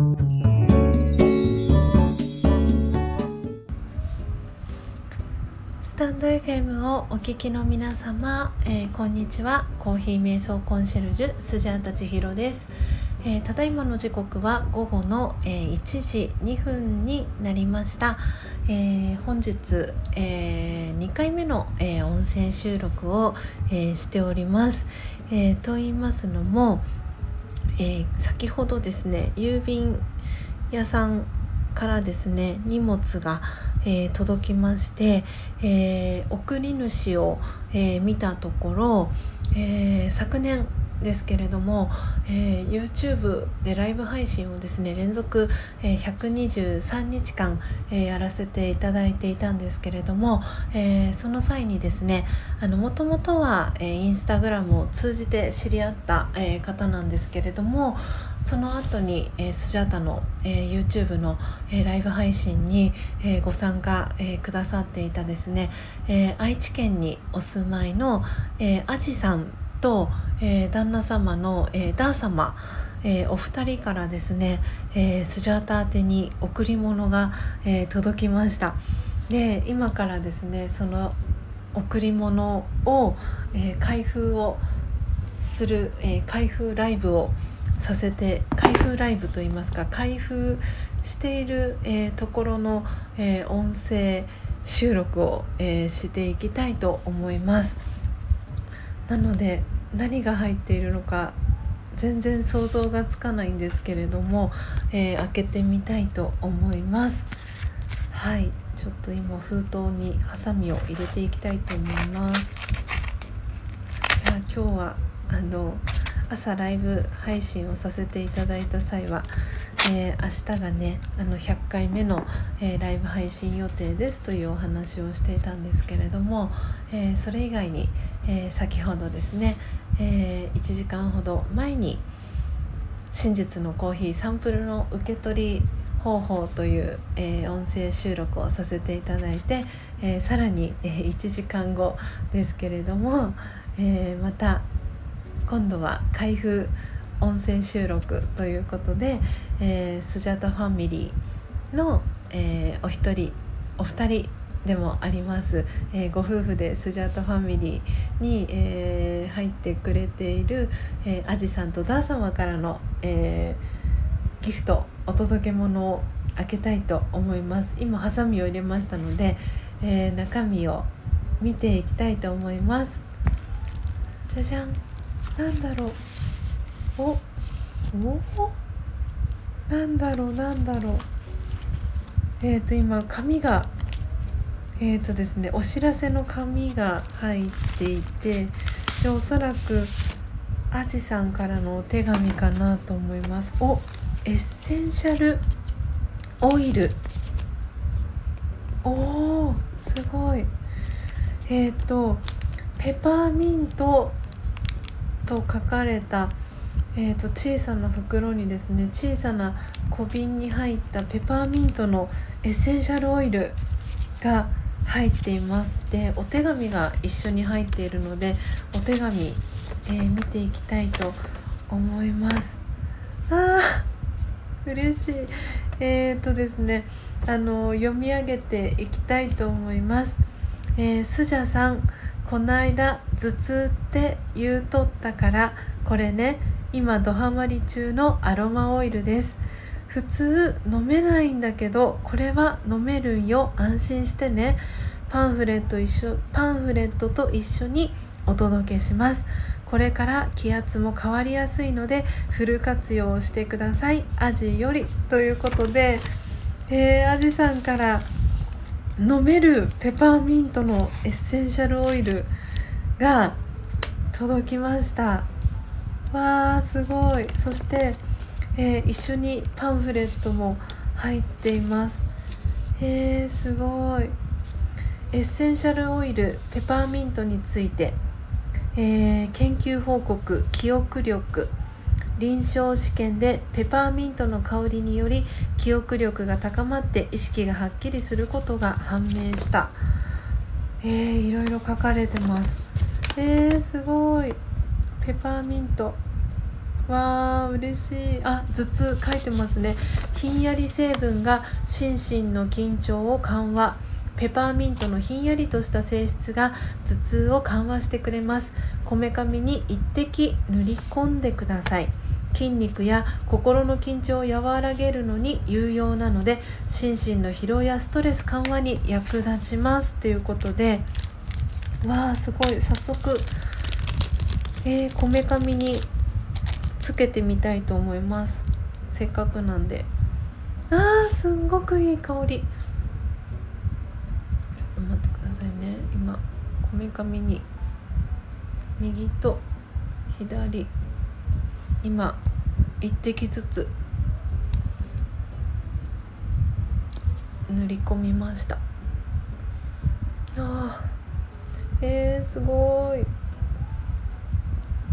スタンド FM をお聞きの皆様、えー、こんにちは。コーヒー瞑想コンシェルジュスジャータ千尋です、えー、ただいまの時刻は午後の、えー、1時2分になりました、えー、本日、えー、2回目の、えー、音声収録を、えー、しております、えー、と言いますのも、えー、先ほどですね郵便屋さんからですね荷物が、えー、届きまして、えー、送り主を、え、見たところ、え昨年ですけれども、えー、YouTube でライブ配信をですね連続、えー、123日間、えー、やらせていただいていたんですけれども、えー、その際にですねもともとは、えー、インスタグラムを通じて知り合った、えー、方なんですけれどもその後に、えー、スジャータの、えー、YouTube の、えー、ライブ配信に、えー、ご参加、えー、くださっていたですね、えー、愛知県にお住まいの、えー、アジさんと、えー、旦那様の、えー、ダー様、えー、お二人からですね、えー、スジャータ宛てに贈り物が、えー、届きましたで今からですねその贈り物を、えー、開封をする、えー、開封ライブをさせて開封ライブといいますか開封している、えー、ところの、えー、音声収録を、えー、していきたいと思います。なので何が入っているのか全然想像がつかないんですけれども、えー、開けてみたいと思います。はい。ちょっと今封筒にハサミを入れていきたいと思います。いや今日はあの朝ライブ配信をさせていただいた際はえー、明日がねあの100回目の、えー、ライブ配信予定ですというお話をしていたんですけれども、えー、それ以外に、え先ほどですね、え1時間ほど前に真実のコーヒーサンプルの受け取り方法という、え音声収録をさせていただいて、えさらに、え1時間後ですけれども、えまた今度は開封音声収録ということで、えー、スジャタファミリーの、えー、お一人お二人でもあります、えー、ご夫婦でスジャータファミリーに、えー、入ってくれている、えー、アジさんとダー様からの、えー、ギフトお届け物を開けたいと思います。今ハサミを入れましたので、え、中身を見ていきたいと思います。じゃじゃん。なんだろう。おおなんだろうなんだろう。えっ、ー、と今紙がえっ、ー、とですねお知らせの紙が入っていてでおそらくアジさんからのお手紙かなと思います。おエッセンシャルオイル。おおすごい。えっ、ー、とペパーミントと書かれたえーと、小さな袋にですね小さな小瓶に入ったペパーミントのエッセンシャルオイルが入っています。でお手紙が一緒に入っているのでお手紙、えー、見ていきたいと思います。あー嬉しい。えーとですねあの読み上げていきたいと思います、えー、スジャさんこないだ頭痛って言うとったからこれね今ドハマり中のアロマオイルです。普通飲めないんだけどこれは飲めるよ。安心してね。パンフレット一緒パンフレットと一緒にお届けします。これから気圧も変わりやすいのでフル活用してください。アジよりということで、えー、アジさんから飲めるペパーミントのエッセンシャルオイルが届きました。わーすごい。そして、えー、一緒にパンフレットも入っています。えー、すごい。エッセンシャルオイルペパーミントについて、えー、研究報告記憶力。臨床試験でペパーミントの香りにより記憶力が高まって意識がはっきりすることが判明した。えー、いろいろ書かれてます。えー、すごい。ペパーミント。わー嬉しい。あ頭痛書いてますね。ひんやり成分が心身の緊張を緩和。ペパーミントのひんやりとした性質が頭痛を緩和してくれます。こめかみに一滴塗り込んでください。筋肉や心の緊張を和らげるのに有用なので心身の疲労やストレス緩和に役立ちます。ということで。わあすごい。早速えこめかみにつけてみたいと思います。せっかくなんで。あーすんごくいい香り。ちょっと待ってくださいね。今こめかみに右と左。今1滴ずつ。塗り込みました。あーえー、すごい。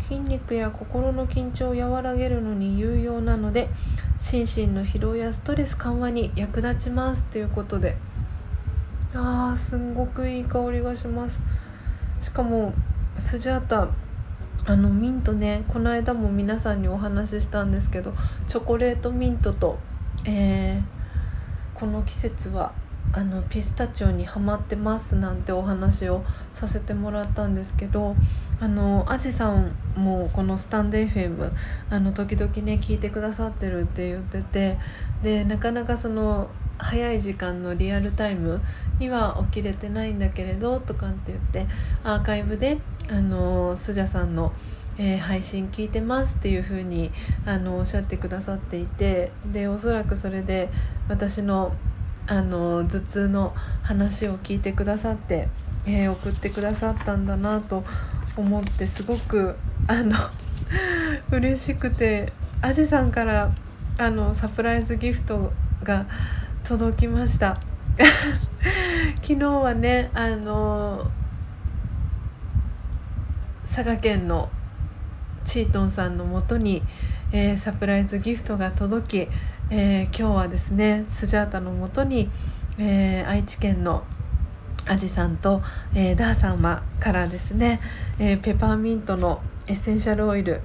筋肉や心の緊張を和らげるのに有用なので心身の疲労やストレス緩和に役立ちますということで。あーすんごくいい香りがします。しかもスジャータあのミントねこの間も皆さんにお話ししたんですけどチョコレートミントと、えー、この季節はあのピスタチオにはまってますなんてお話をさせてもらったんですけどあのアジさんもこのスタンド FM あの時々ね聞いてくださってるって言っててでなかなかその早い時間のリアルタイムには起きれてないんだけれどとかって言ってアーカイブであのスジャさんの、えー、配信聞いてますっていう風にあのおっしゃってくださっていてでおそらくそれで私のあの頭痛の話を聞いてくださって、えー、送ってくださったんだなと思ってすごくあの 嬉しくてアジさんからあのサプライズギフトが届きました。昨日はねあの佐賀県のチートンさんのもとに、えー、サプライズギフトが届き、えー、今日はですねスジャータのもとに、えー、愛知県のアジさんと、えダー様からですね、えペパーミントのエッセンシャルオイル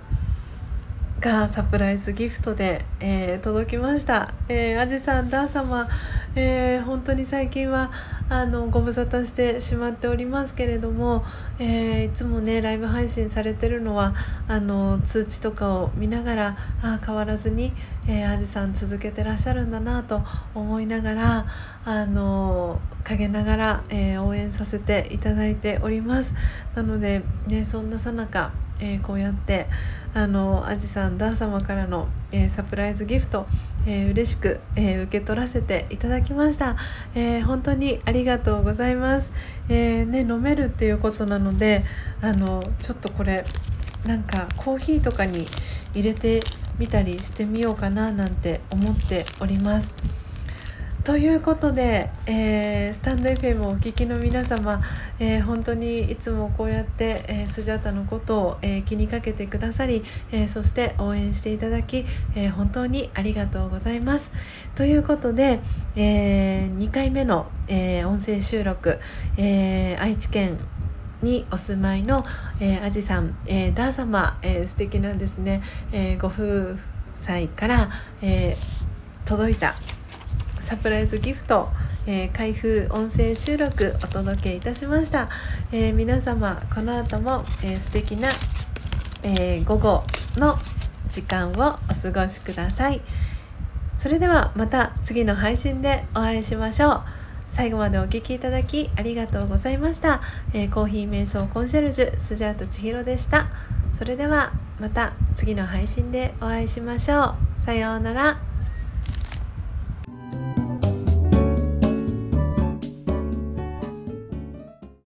がサプライズギフトで、え、届きました、えー、アジさんダー様、えー、本当に最近はあのご無沙汰してしまっておりますけれども、えー、いつもねライブ配信されてるのはあの通知とかを見ながらあ変わらずに、えー、アジさん続けてらっしゃるんだなと思いながらあの陰ながら、えー、応援させていただいております。なので、ね、そんなさなか、えこうやってあのアジさんダー様からの、えー、サプライズギフト、えー、嬉しく、えー、受け取らせていただきました、えー、本当にありがとうございます、えーね、飲めるっていうことなのであのちょっとこれなんかコーヒーとかに入れてみたりしてみようかななんて思っております。ということで、えー、スタンド FM をお聞きの皆様、えー、本当にいつもこうやって、えー、スジャタのことを、えー、気にかけてくださり、えそして応援していただき、え本当にありがとうございます。ということで、え2回目の、え音声収録、え愛知県にお住まいの、えー、アジさん、えー、ダー様、えー、素敵なですね、えご夫妻から、え届いたサプライズギフト、えー、開封音声収録お届けいたしました、えー、皆様この後も、えー、素敵な、えー、午後の時間をお過ごしください。それではまた次の配信でお会いしましょう。最後までお聴きいただきありがとうございました、えー、コーヒー瞑想コンシェルジュスジャート千尋でした。それではまた次の配信でお会いしましょう。さようなら。